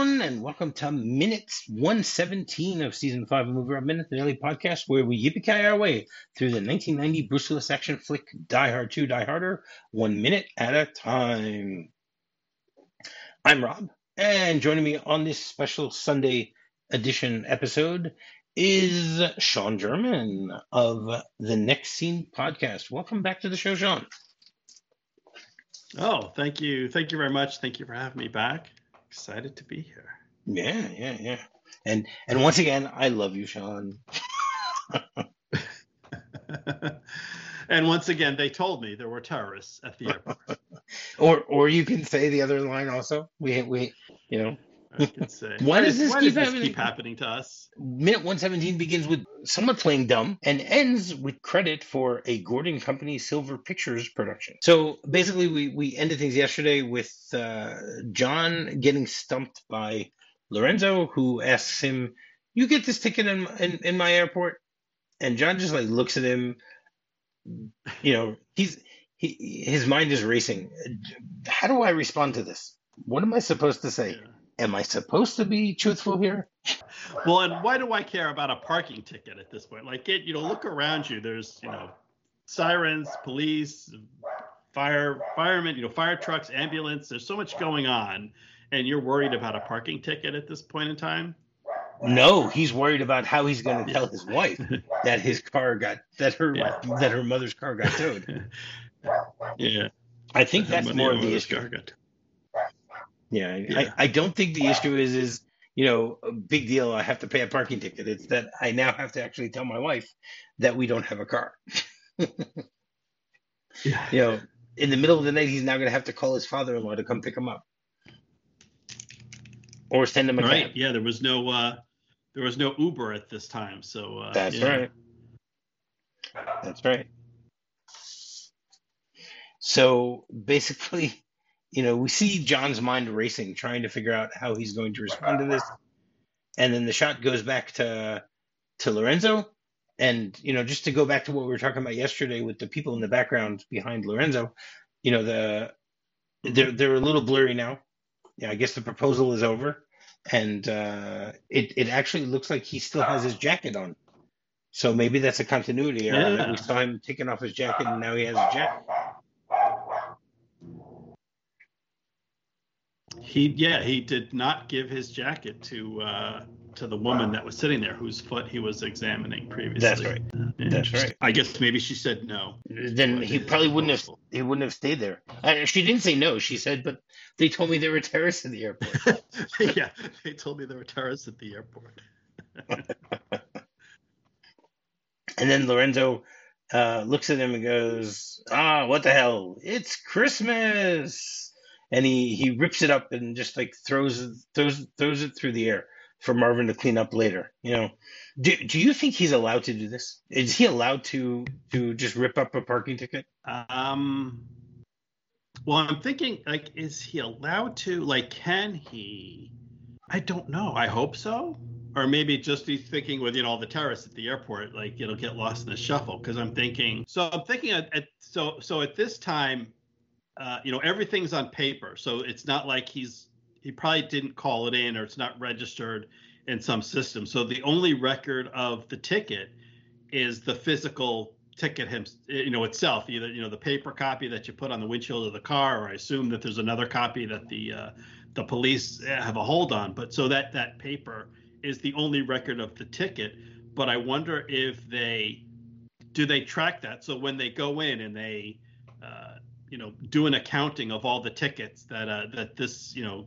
Everyone, and welcome to minutes 117 of season 5 of Movie Rob Minute, the daily podcast where we yippee our way through the 1990 Bruce Willis action flick Die Hard 2 Die Harder, one minute at a time. I'm Rob, and joining me on this special Sunday edition episode is Sean German of the Next Scene podcast. Welcome back to the show, Sean. Oh, thank you. Thank you very much. Thank you for having me back. Excited to be here. Yeah, yeah, yeah. And and once again, I love you, Sean. and once again, they told me there were terrorists at the airport. or or you can say the other line also. We we you know I say. Why does this, why keep, does this happening? keep happening to us? Minute 117 begins with someone playing dumb and ends with credit for a Gordon Company Silver Pictures production. So basically, we, we ended things yesterday with uh, John getting stumped by Lorenzo, who asks him, You get this ticket in, in, in my airport? And John just like looks at him. You know, he's he, his mind is racing. How do I respond to this? What am I supposed to say? Yeah. Am I supposed to be truthful here? Well, and why do I care about a parking ticket at this point? Like, get you know, look around you. There's you know, sirens, police, fire, firemen, you know, fire trucks, ambulance. There's so much going on, and you're worried about a parking ticket at this point in time. No, he's worried about how he's going to tell his wife that his car got that her Yeah. that her mother's car got towed. yeah, I think that's more of the issue. Got- Yeah, I, I don't think the issue is is you know a big deal. I have to pay a parking ticket. It's that I now have to actually tell my wife that we don't have a car. Yeah. You know, in the middle of the night, he's now going to have to call his father-in-law to come pick him up, or send him a Right. cab. Yeah. There was no uh, there was no Uber at this time. So uh, That's yeah. right. That's right. So basically, you know, we see John's mind racing, trying to figure out how he's going to respond to this. And then the shot goes back to to Lorenzo. And, you know, just to go back to what we were talking about yesterday with the people in the background behind Lorenzo, you know, the they're they're a little blurry now. Yeah, I guess the proposal is over. And uh it, it actually looks like he still has his jacket on. So maybe that's a continuity error. Yeah. We saw him taking off his jacket and now he has a jacket. He yeah he did not give his jacket to uh, to the woman that was sitting there whose foot he was examining previously. That's right. Yeah, That's right. I guess maybe she said no. Then he probably wouldn't have he wouldn't have stayed there. Uh, she didn't say no. She said, but they told me there were terrorists in the airport. yeah, they told me there were terrorists at the airport. And then Lorenzo uh, looks at him and goes, "Ah, what the hell? It's Christmas!" And he he rips it up and just like throws throws throws it through the air for Marvin to clean up later. You know, do do you think he's allowed to do this? Is he allowed to to just rip up a parking ticket? Um, well, I'm thinking like, is he allowed to? Like, can he? I don't know. I hope so. Or maybe just he's thinking with you know all the terrorists at the airport, like it'll get lost in the shuffle. Because I'm thinking, so I'm thinking at, at so so at this time, uh, you know everything's on paper, so it's not like he's he probably didn't call it in or it's not registered in some system. So the only record of the ticket is the physical ticket him you know itself either you know the paper copy that you put on the windshield of the car or i assume that there's another copy that the uh, the police have a hold on. But so that that paper is the only record of the ticket. But i wonder if they do they track that? So when they go in and they uh, you know do an accounting of all the tickets that uh, that this you know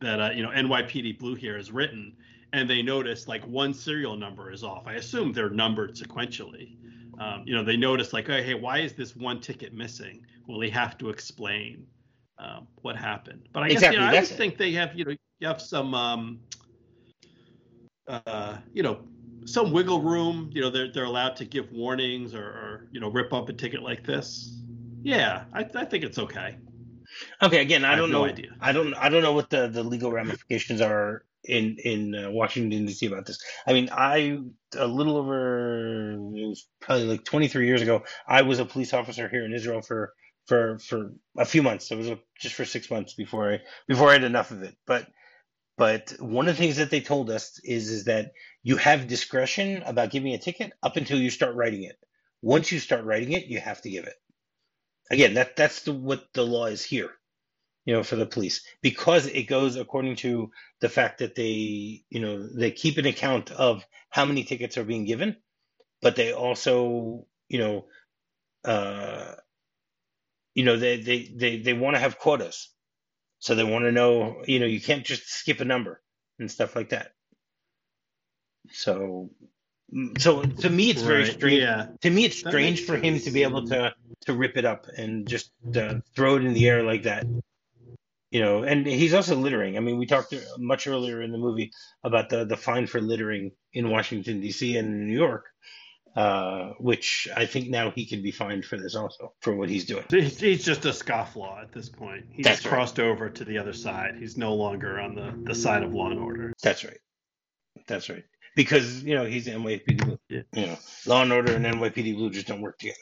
that uh, you know nypd blue here has written and they notice like one serial number is off i assume they're numbered sequentially um, you know, they notice like, oh, hey, why is this one ticket missing? Will he have to explain um, what happened? But I guess you know, I would it. think they have, you know, you have some, um, uh, you know, some wiggle room. You know, they're they're allowed to give warnings or, or you know, rip up a ticket like this. Yeah, I, I think it's okay. Okay, again, I, I don't no know. idea. I don't. I don't know what the, the legal ramifications are in in uh, Washington D.C. about this. I mean, I a little over it was probably like 23 years ago. I was a police officer here in Israel for for for a few months. It was a, just for six months before I before I had enough of it. But But one of the things that they told us is is that you have discretion about giving a ticket up until you start writing it. Once you start writing it, you have to give it. Again, that that's the, what the law is here, you know, for the police because it goes according to the fact that they, you know, they keep an account of how many tickets are being given, but they also, you know, uh, you know, they they they they want to have quotas, so they want to know, you know, you can't just skip a number and stuff like that. So, so to me, it's very Right, strange. Yeah. To me, it's strange for him to be able to to rip it up and just uh, throw it in the air like that. You know, and he's also littering. I mean, we talked much earlier in the movie about the the fine for littering in Washington D.C. and New York, uh, which I think now he can be fined for this also for what he's doing. He's, just a scofflaw at this point. He's That's right. crossed over to the other side. He's no longer on the, the side of law and order. That's right. That's right. Because you know he's NYPD Blue. Yeah. You know, Law and Order and NYPD Blue just don't work together.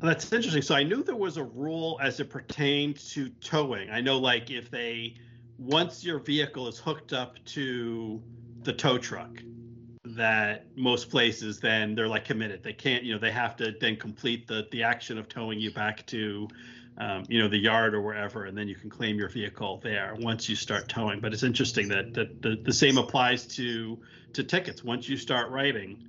That's interesting. So I knew there was a rule as it pertained to towing. I know, like, if they once your vehicle is hooked up to the tow truck, that most places then they're like committed. They can't, you know, they have to then complete the the action of towing you back to, um, you know, the yard or wherever, and then you can claim your vehicle there once you start towing. But it's interesting that that the, the same applies to to tickets. Once you start writing,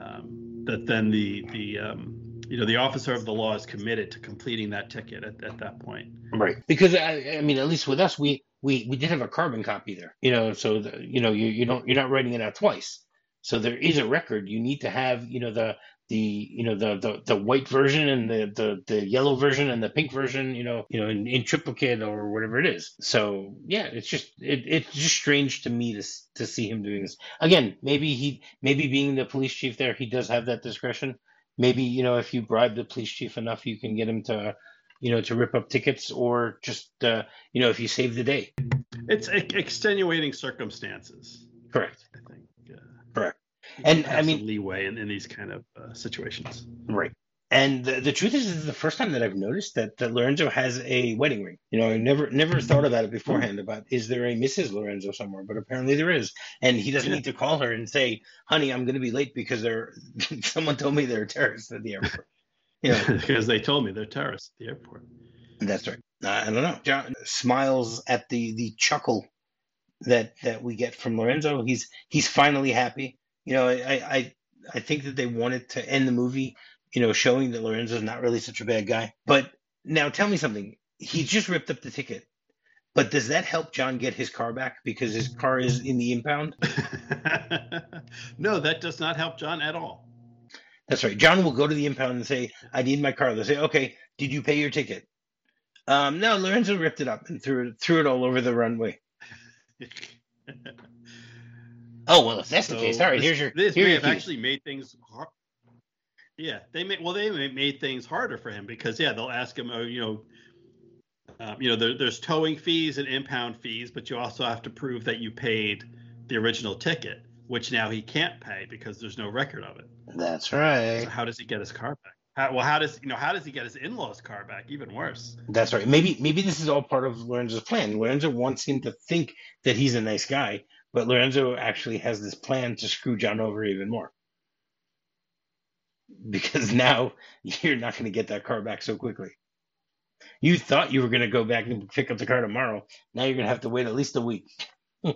um, that then the the um, you know the officer of the law is committed to completing that ticket at, at that point. Right. Because I, I mean, at least with us, we we we did have a carbon copy there. You know, so the, you know you you don't you're not writing it out twice. So there is a record. You need to have you know the the you know the the, the white version and the, the the yellow version and the pink version. You know you know in, in triplicate or whatever it is. So yeah, it's just it, it's just strange to me to to see him doing this again. Maybe he maybe being the police chief there, he does have that discretion. Maybe you know if you bribe the police chief enough, you can get him to you know, to rip up tickets or just, uh, you know, if you save the day. It's ex- extenuating circumstances, Correct. I think. Uh, Correct. And, I mean- leeway in, in these kind of uh, situations. Right. And the, the truth is, this is the first time that I've noticed that, that Lorenzo has a wedding ring. You know, I never never thought about it beforehand about is there a Mrs. Lorenzo somewhere, but apparently there is. And he doesn't need to call her and say, "Honey, I'm going to be late because there someone told me there are terrorists at the airport." You know, because they told me they're terrorists at the airport. That's right. I don't know. John smiles at the the chuckle that that we get from Lorenzo. He's he's finally happy. You know, I I I think that they wanted to end the movie, you know, showing that Lorenzo's not really such a bad guy. But now tell me something. He just ripped up the ticket. But does that help John get his car back because his car is in the impound? no, that does not help John at all. That's right. John will go to the impound and say, "I need my car." They'll say, "Okay, did you pay your ticket?" Um, no, Lorenzo ripped it up and threw it threw it all over the runway. Oh well, if that's the case, all right. this, Here's your This here may have actually made things hard. Yeah, they made well they may- made things harder for him because yeah they'll ask him oh you know um, you know there, there's towing fees and impound fees but you also have to prove that you paid the original ticket which now he can't pay because there's no record of it. That's So right. how does he get his car back? How, well, how does you know how does he get his in-laws' car back? Even worse. That's right. Maybe maybe this is all part of Lorenzo's plan. Lorenzo wants him to think that he's a nice guy, but Lorenzo actually has this plan to screw John over even more. Because now you're not going to get that car back so quickly. You thought you were going to go back and pick up the car tomorrow. Now you're going to have to wait at least a week.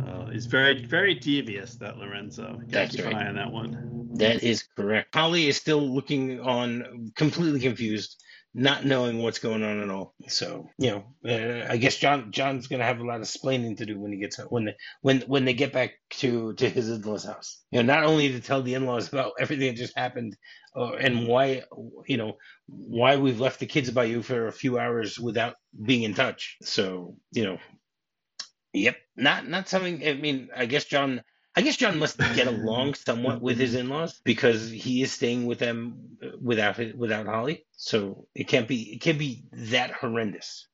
Uh, he's very very devious that Lorenzo. That's keep right. an eye on that one. That is correct. Holly is still looking on, completely confused, not knowing what's going on at all. So, you know, uh, I guess John John's gonna have a lot of explaining to do when he gets when they, when when they get back to to his in-laws' house. You know, not only to tell the in-laws about everything that just happened, uh, and why you know why we've left the kids by you for a few hours without being in touch. So, you know, yep, not not something. I mean, I guess John. I guess John must get along somewhat with his in-laws because he is staying with them uh, without without Holly. So it can't be it can't be that horrendous.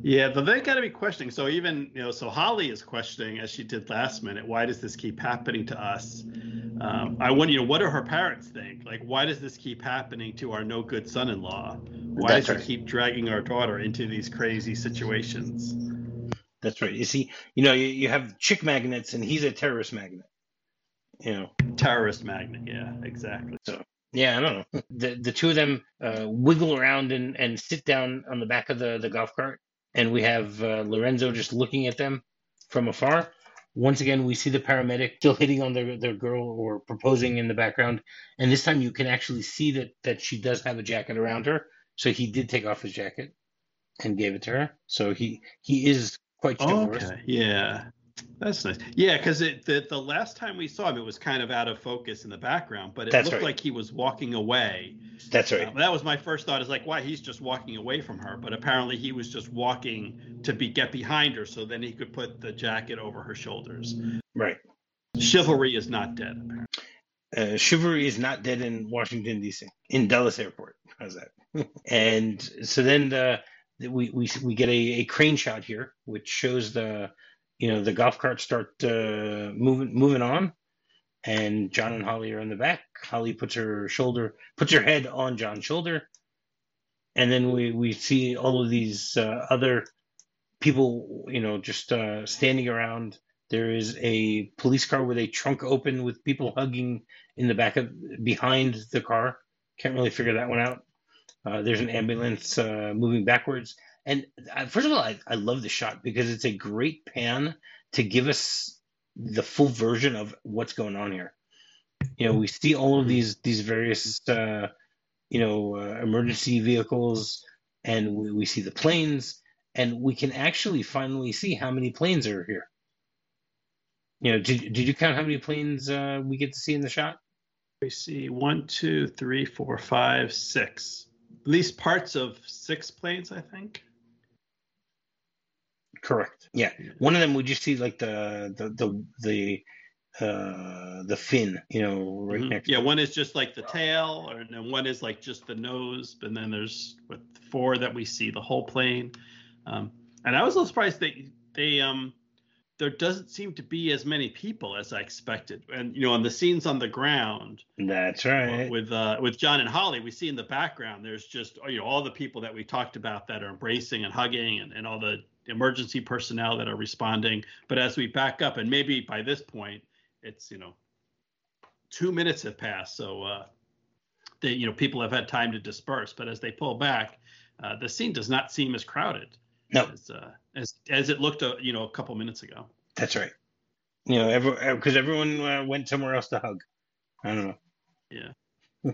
Yeah, but they got to be questioning. So even you know, so Holly is questioning as she did last minute. Why does this keep happening to us? Um, I wonder, you know, what do her parents think? Like, why does this keep happening to our no good son-in-law? Why That's does right. he keep dragging our daughter into these crazy situations? That's right. You see, you know, you, you have chick magnets, and he's a terrorist magnet. You know, terrorist magnet. Yeah, exactly. So yeah, I don't know. The the two of them uh, wiggle around and, and sit down on the back of the, the golf cart, and we have uh, Lorenzo just looking at them from afar. Once again, we see the paramedic still hitting on their, their girl or proposing in the background, and this time you can actually see that that she does have a jacket around her. So he did take off his jacket and gave it to her. So he he is quite chivalrous. Okay, yeah. That's nice. Yeah, because it the, the last time we saw him, it was kind of out of focus in the background, but it That's looked right. like he was walking away. That's right. Uh, that was my first thought. Is like, why he's just walking away from her? But apparently, he was just walking to be get behind her, so then he could put the jacket over her shoulders. Right. Chivalry is not dead. Apparently. Uh, chivalry is not dead in Washington D.C. in Dulles Airport. How's that? and so then the, we we we get a, a crane shot here, which shows the you know the golf cart start uh, moving moving on, and John and Holly are in the back. Holly puts her shoulder puts her head on John's shoulder, and then we we see all of these uh, other people you know just uh, standing around. There is a police car with a trunk open with people hugging in the back of behind the car. Can't really figure that one out. Uh, there's an ambulance uh, moving backwards. And uh, first of all, I, I love the shot because it's a great pan to give us the full version of what's going on here. You know, we see all of these these various uh, you know uh, emergency vehicles, and we, we see the planes, and we can actually finally see how many planes are here. You know, did did you count how many planes we get to see in the shot? We see one, two, three, four, five, six. At least parts of six planes, I think. Correct. Yeah. One of them we just see like the the the the uh the fin, you know, right Mhm. next. Yeah, one is just like the tail, or and then one is like just the nose, and then there's what four that we see the whole plane. Um, and I was a little surprised they they um there doesn't seem to be as many people as I expected. And you know, on the scenes on the ground That's right. with uh, with John and Holly, we see in the background there's just you know all the people that we talked about that are embracing and hugging, and, and all the emergency personnel that are responding. But as we back up, and maybe by this point, it's you know two minutes have passed, so uh, they you know people have had time to disperse. But as they pull back, uh, the scene does not seem as crowded No, as uh, as as it looked uh, you know a couple minutes ago. that's right. You know, every because everyone uh, went somewhere else to hug. I don't know. Yeah.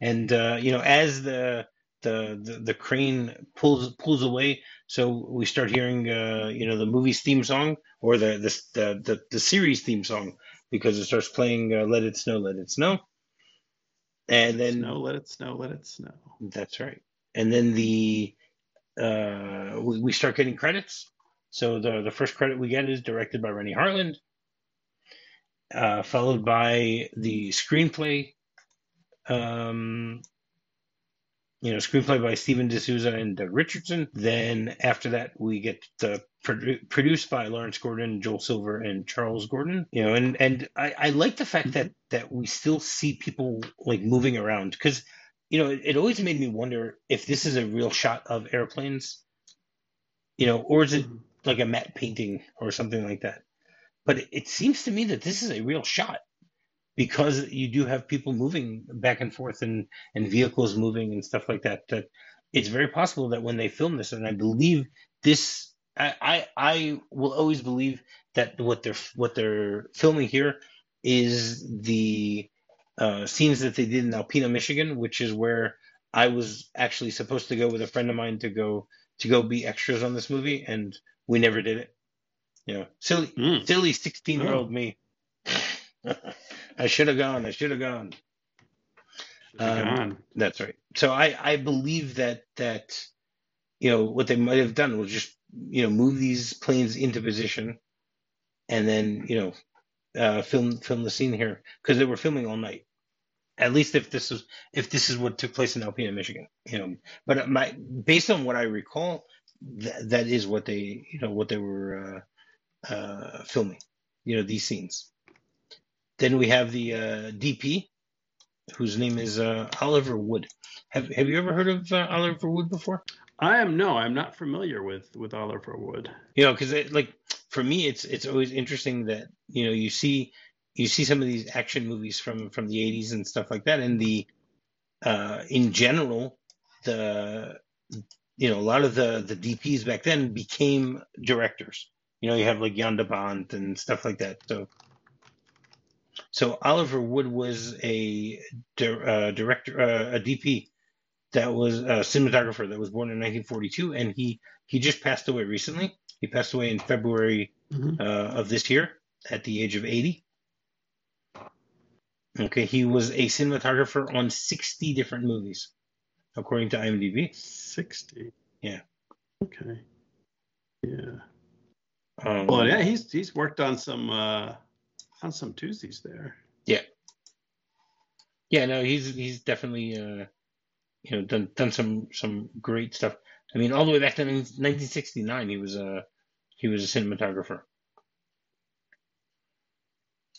And uh, you know, as the the the, the crane pulls pulls away, so we start hearing uh, you know the movie's theme song or the the the, the, the series theme song because it starts playing uh, "Let It Snow, Let It Snow," and then snow, let it snow, let it snow. That's right. And then the uh, we, we start getting credits. So the the first credit we get is directed by Renny Harlin, uh, followed by the screenplay. Um, you know, screenplay by Steven de Souza and Doug Richardson. Then after that, we get the produ- produced by Lawrence Gordon, Joel Silver, and Charles Gordon. You know, and and I, I like the fact that that we still see people like moving around because you know, it, it always made me wonder if this is a real shot of airplanes, you know, or is it like a matte painting or something like that. But it, it seems to me that this is a real shot because you do have people moving back and forth and, and vehicles moving and stuff like that. That it's very possible that when they film this, and I believe this, I, I, I will always believe that what they're what they're filming here is the uh, scenes that they did in Alpena, Michigan, which is where I was actually supposed to go with a friend of mine to go to go be extras on this movie, and we never did it. You know, silly, Mm. silly sixteen-year-old me. I should have gone. I should have gone. Um, Gone. That's right. So I, I believe that that you know what they might have done was just you know move these planes into position, and then you know uh, film film the scene here because they were filming all night. At least if this is if this is what took place in Alpena, Michigan, you know. But my based on what I recall, th- that is what they you know what they were uh, uh, filming. You know these scenes. Then we have the uh, DP, whose name is uh, Oliver Wood. Have Have you ever heard of uh, Oliver Wood before? I am no, I'm not familiar with with Oliver Wood. You know, because like for me, it's it's always interesting that you know you see you see some of these action movies from from the 80s and stuff like that, and the uh, in general the you know a lot of the the DPs back then became directors. You know, you have like Jan de Bont and stuff like that. So so Oliver Wood was a uh, director, uh, a DP that was a cinematographer that was born in 1942, and he he just passed away recently. He passed away in February Mhm. uh, of this year at the age of 80. Okay, he was a cinematographer on 60 different movies, according to IMDb. Sixty. Yeah. Okay. Yeah. Um, Well, yeah, he's he's worked on some uh on some Tuesdays there. Yeah. Yeah, no, he's he's definitely uh, you know done done some some great stuff. I mean, all the way back to 1969, he was a he was a cinematographer,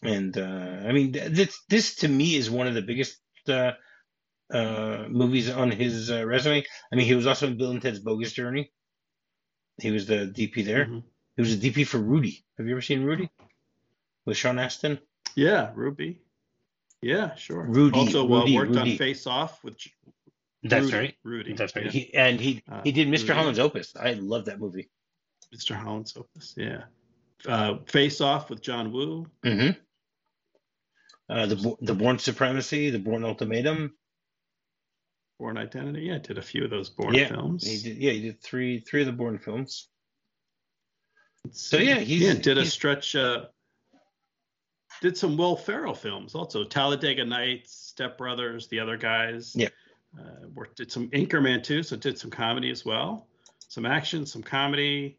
and uh, I mean, this this to me is one of the biggest uh, uh, movies on his uh, resume. I mean, he was also in Bill and Ted's Bogus Journey. He was the DP there. Mhm. He was a DP for Rudy. Have you ever seen Rudy with Sean Astin? Yeah, Ruby. Yeah, sure. Rudy, also Rudy, uh, worked Rudy. on Face Off with That's Rudy, right. Rudy. That's right. yeah. He and he Uh, he did Mr. Rudy. Holland's Opus. I love that movie. Mr. Holland's Opus. Yeah. Uh, Face Off with John Woo. Mm-hmm. Uh, the the Bourne Supremacy, the Bourne Ultimatum. Bourne Identity. Yeah, did a few of those Bourne Yeah, films. He did, yeah, he did three three of the Bourne films. So, yeah, he yeah did a stretch. Uh, did some Will Ferrell films also. Talladega Nights, Step Brothers, the other guys. Yeah. Uh, worked did some Anchorman too, so did some comedy as well. Some action, some comedy.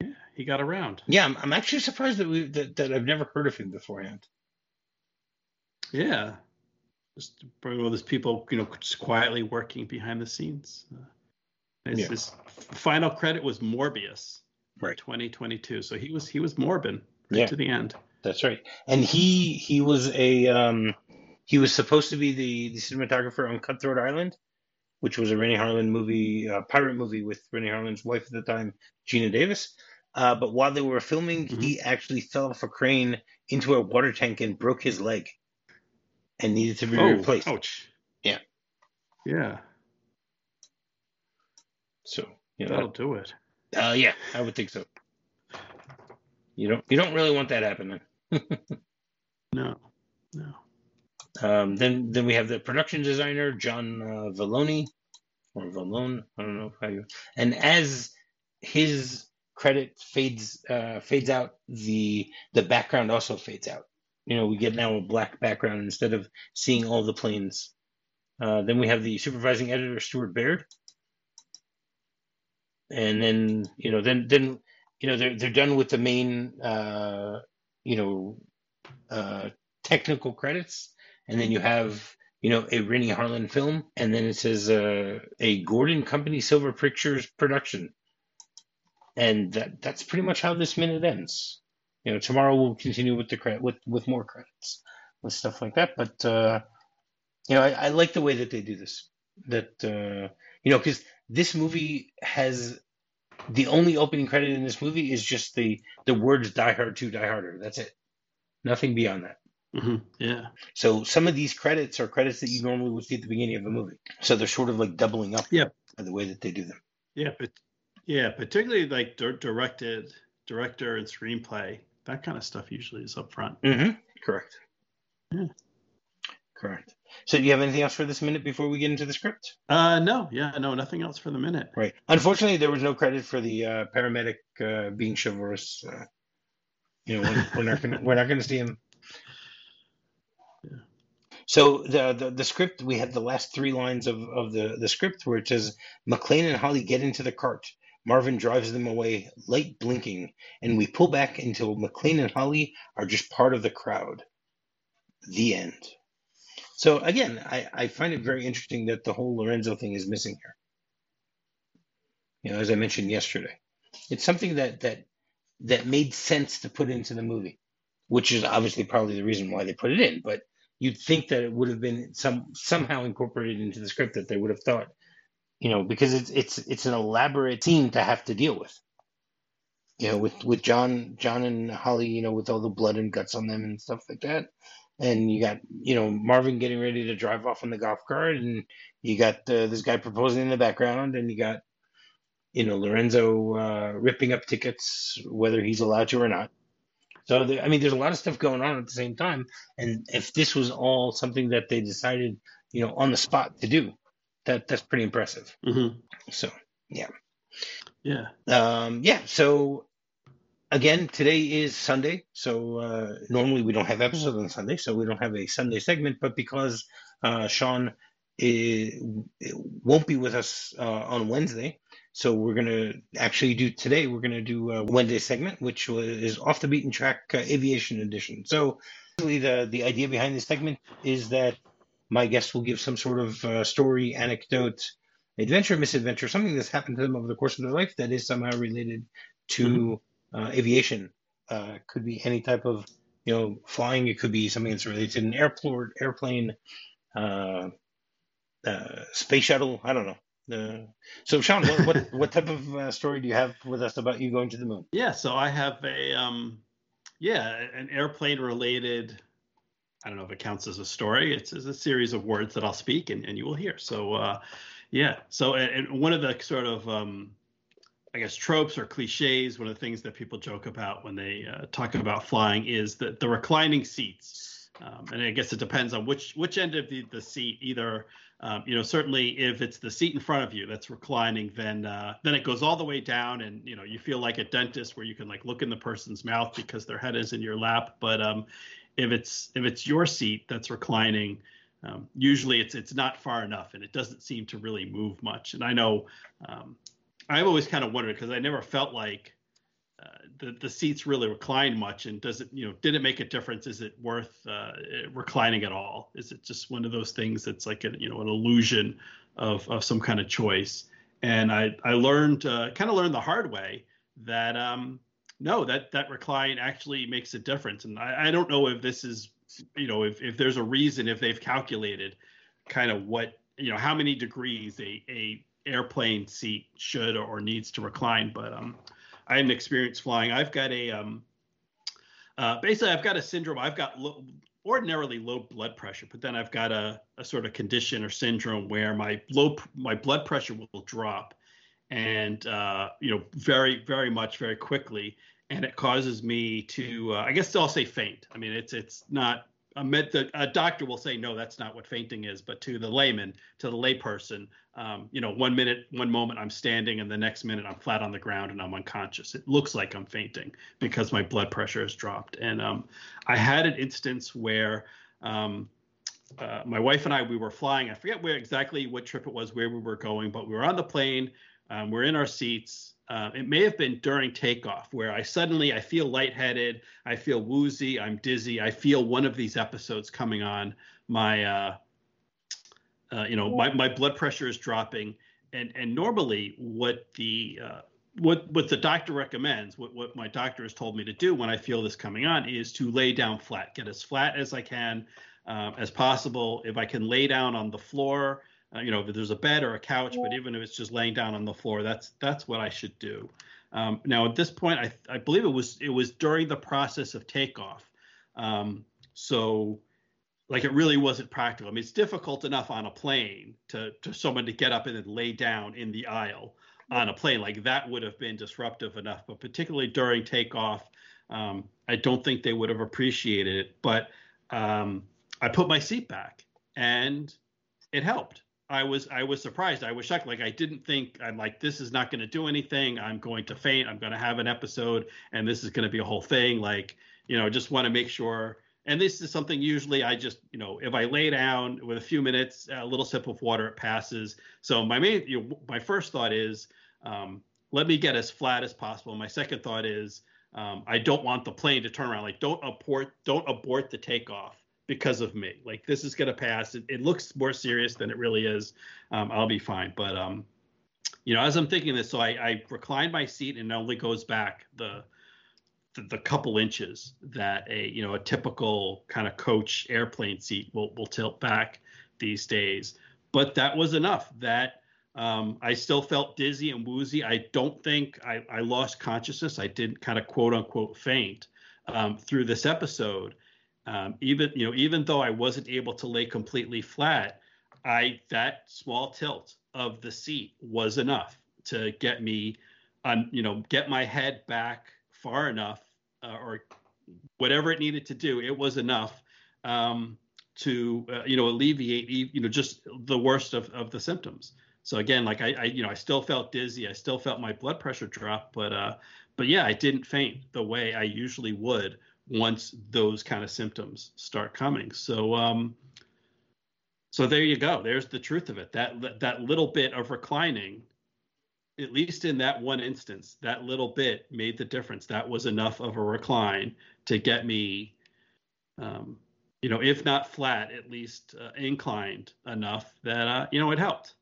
Yeah, he got around. Yeah, I'm, I'm actually surprised that we that, that I've never heard of him beforehand. Yeah. Just probably all these people, you know, just quietly working behind the scenes. Uh, his, Yeah. his final credit was Morbius, Right. 2022. So he was he was Morbin right Yeah. to the end. That's right. And he he was a um he was supposed to be the, the cinematographer on Cutthroat Island, which was a Renny Harlin movie, uh, pirate movie with Renny Harlin's wife at the time, Geena Davis. Uh, but while they were filming, Mhm. he actually fell off a crane into a water tank and broke his leg, and needed to be Oh, replaced. ouch. Yeah. Yeah, So you know, that'll do it. uh, yeah, I would think so. You don't you don't really want that happening. No, no. Um, then then we have the production designer John uh, Vallone or Vallone, I don't know how you. And as his credit fades uh, fades out, the the background also fades out. You know, we get now a black background instead of seeing all the planes. Uh, then we have the supervising editor Stuart Baird, and then you know then then you know they're they're done with the main uh, you know uh, technical credits, and then you have you know a Renny Harlin film, and then it says uh, a Gordon Company Silver Pictures production, and that that's pretty much how this minute ends. You know, tomorrow we'll continue with the credit with with more credits with stuff like that, but uh, you know I, I like the way that they do this. That uh, you know because this movie has the only opening credit in this movie is just the the words "Die Hard 2, Die Harder." That's it. Nothing beyond that. Hmm Yeah, So some of these credits are credits that you normally would see at the beginning of a movie. So they're sort of like doubling up. Yep. by the way that they do them. yeah, but yeah, particularly like dir- directed, director and screenplay. That kind of stuff usually is up front. Mm-hmm. Correct. Yeah. Correct. So do you have anything else for this minute before we get into the script? Uh, no, yeah, no, nothing else for the minute. Right. Unfortunately, there was no credit for the uh, paramedic uh, being chivalrous. Uh, you know, we're, we're not gonna we're not gonna see him. So the, the the script we have the last three lines of, of the, the script where it says McClane and Holly get into the cart. Marvin drives them away, light blinking, and we pull back until McClane and Holly are just part of the crowd. The end. So again, I, I find it very interesting that the whole Lorenzo thing is missing here. You know, as I mentioned yesterday, it's something that that that made sense to put into the movie, which is obviously probably the reason why they put it in. But you'd think that it would have been some somehow incorporated into the script that they would have thought, you know, because it's it's it's an elaborate scene to have to deal with. You know, with with John John and Holly, you know, with all the blood and guts on them and stuff like that. And you got, you know, Marvin getting ready to drive off on the golf cart, and you got uh, this guy proposing in the background, and you got, you know, Lorenzo uh, ripping up tickets, whether he's allowed to or not. So, there, I mean, there's a lot of stuff going on at the same time. And if this was all something that they decided, you know, on the spot to do, that that's pretty impressive. Mm-hmm. So, yeah. Yeah. Um, yeah. So, again, today is Sunday. So, uh, normally we don't have episodes on Sunday. So, we don't have a Sunday segment. But because uh, Sean is, won't be with us uh, on Wednesday, so we're gonna actually do today. We're gonna do a Wednesday segment, which is off the beaten track uh, aviation edition. So basically, the the idea behind this segment is that my guest will give some sort of uh, story, anecdote, adventure, misadventure, something that's happened to them over the course of their life that is somehow related to uh, aviation. Uh, could be any type of you know flying. It could be something that's related to an airport, airplane, uh, uh, space shuttle. I don't know. Uh, so, Sean, what, what, what type of uh, story do you have with us about you going to the moon? Yeah, so I have a um, yeah, an airplane related. I don't know if it counts as a story. It's, it's a series of words that I'll speak and, and you will hear. So, uh, yeah. So, and, and one of the sort of um, I guess tropes or cliches, one of the things that people joke about when they uh, talk about flying is that the reclining seats. Um, and I guess it depends on which which end of the, the seat either um, you know, certainly if it's the seat in front of you that's reclining, then uh, then it goes all the way down, and you know you feel like a dentist where you can like look in the person's mouth because their head is in your lap. But um, if it's if it's your seat that's reclining, um, usually it's it's not far enough, and it doesn't seem to really move much. And I know um, I've always kind of wondered because I never felt like the the seats really recline much, and does it you know did it make a difference? Is it worth uh, reclining at all? Is it just one of those things that's like a you know an illusion of of some kind of choice? And I I learned uh, kind of learned the hard way that um, no that that recline actually makes a difference, and I, I don't know if this is you know if if there's a reason if they've calculated kind of what you know how many degrees a a airplane seat should or needs to recline, but um I had an experience flying. I've got a um, uh, basically I've got a syndrome. I've got ordinarily low blood pressure, but then I've got a, a sort of condition or syndrome where my low my blood pressure will, will drop, and uh, you know very very much very quickly, and it causes me to uh, I guess I'll say faint. I mean it's it's not a, med, the, a doctor will say no that's not what fainting is but to the layman to the layperson um, you know one minute one moment i'm standing and the next minute i'm flat on the ground and i'm unconscious. It looks like i'm fainting because my blood pressure has dropped. And um, i had an instance where um, uh, my wife and i we were flying. I forget where exactly what trip it was where we were going but we were on the plane um, we're in our seats uh, it may have been during takeoff where I suddenly I feel lightheaded, I feel woozy, I'm dizzy, I feel one of these episodes coming on. My uh, uh, you know my, my blood pressure is dropping, and and normally what the uh, what what the doctor recommends, what what my doctor has told me to do when I feel this coming on is to lay down flat, get as flat as I can um, as possible. If I can lay down on the floor uh, you know, if there's a bed or a couch, but even if it's just laying down on the floor, that's that's what I should do. Um, now at this point, I I believe it was it was during the process of takeoff, um, so like it really wasn't practical. I mean, it's difficult enough on a plane to to someone to get up and then lay down in the aisle on a plane like that would have been disruptive enough, but particularly during takeoff, um, I don't think they would have appreciated it. But um, I put my seat back and it helped. I was I was surprised. I was shocked. Like I didn't think I'm like this is not going to do anything. I'm going to faint. I'm going to have an episode, and this is going to be a whole thing. Like you know, just want to make sure. And this is something usually I just you know if I lay down with a few minutes, a little sip of water, it passes. So my main you know, my first thought is um, let me get as flat as possible. My second thought is um, I don't want the plane to turn around. Like don't abort don't abort the takeoff because of me. Like this is gonna pass. It, it looks more serious than it really is. Um, I'll be fine. But um, you know, as I'm thinking this, so I, I recline my seat and it only goes back the, the the couple inches that a you know a typical kind of coach airplane seat will will tilt back these days. But that was enough. That Um, I still felt dizzy and woozy. I don't think I, I lost consciousness. I didn't kind of quote unquote faint um, through this episode. Um, even you know, even though I wasn't able to lay completely flat, I that small tilt of the seat was enough to get me on, you know, get my head back far enough uh, or whatever it needed to do. It was enough um, to uh, you know alleviate you know just the worst of, of the symptoms. So again, like I, I, you know I still felt dizzy, I still felt my blood pressure drop, but uh, but yeah, I didn't faint the way I usually would once those kind of symptoms start coming. So um, so there you go. There's the truth of it. That that little bit of reclining, at least in that one instance, that little bit made the difference. That was enough of a recline to get me um, you know, if not flat, at least uh, inclined enough that uh, you know it helped.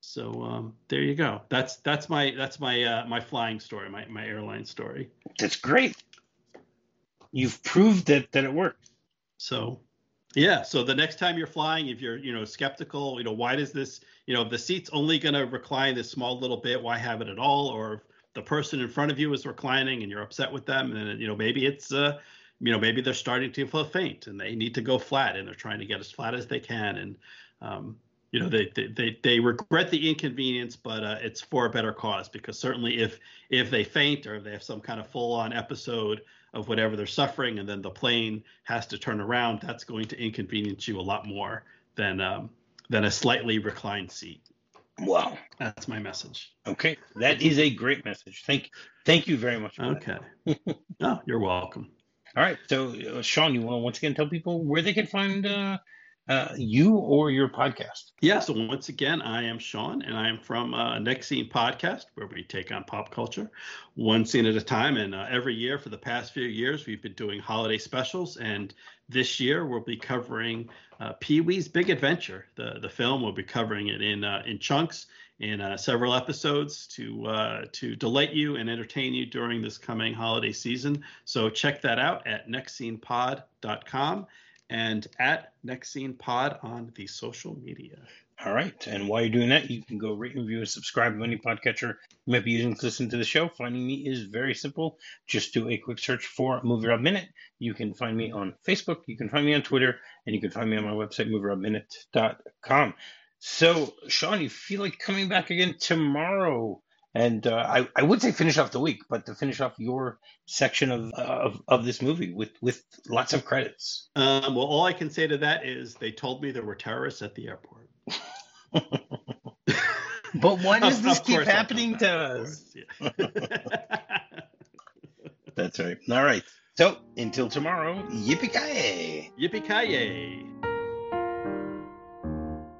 So um, there you go. That's that's my that's my uh, my flying story, my my airline story. That's great. You've proved that that it works. So yeah. So the next time you're flying, if you're you know skeptical, you know why does this you know the seat's only going to recline this small little bit? Why have it at all? Or the person in front of you is reclining and you're upset with them, and you know maybe it's uh you know maybe they're starting to feel faint and they need to go flat and they're trying to get as flat as they can and um, you know they, they they regret the inconvenience but uh, it's for a better cause because certainly if if they faint or if they have some kind of full on episode of whatever they're suffering and then the plane has to turn around that's going to inconvenience you a lot more than um, than a slightly reclined seat. Wow. That's my message. Okay. That is a great message. Thank thank you very much okay. Oh you're welcome. All right. So, uh, Sean, you want to once again tell people where they can find uh, uh, you or your podcast? Yeah. So, once again, I am Sean, and I am from uh, Next Scene Podcast, where we take on pop culture one scene at a time. And uh, every year for the past few years, we've been doing holiday specials. And this year, we'll be covering uh, Pee Wee's Big Adventure. The the film. We'll be covering it in uh, in chunks in uh, several episodes to uh, to delight you and entertain you during this coming holiday season. So check that out at nextscenepod.com and at Next Scene Pod on the social media. All right. And while you're doing that, you can go rate, and review, and subscribe to any podcatcher you might be using to listen to the show. Finding me is very simple. Just do a quick search for Movie Rob Minute. You can find me on Facebook, you can find me on Twitter, and you can find me on my website, movierobminute.com. So, Sean, you feel like coming back again tomorrow? And uh, I, I would say finish off the week, but to finish off your section of of, of this movie with, with lots of credits. Um, well, all I can say to that is they told me there were terrorists at the airport. but why does this keep happening to us? Yeah. That's right. All right. So until tomorrow, yippee ki Yippee ki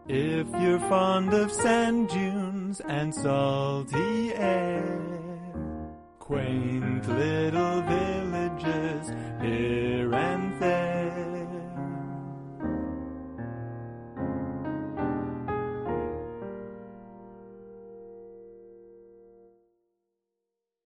if you're fond of sand dunes and salty air. Quaint little villages here and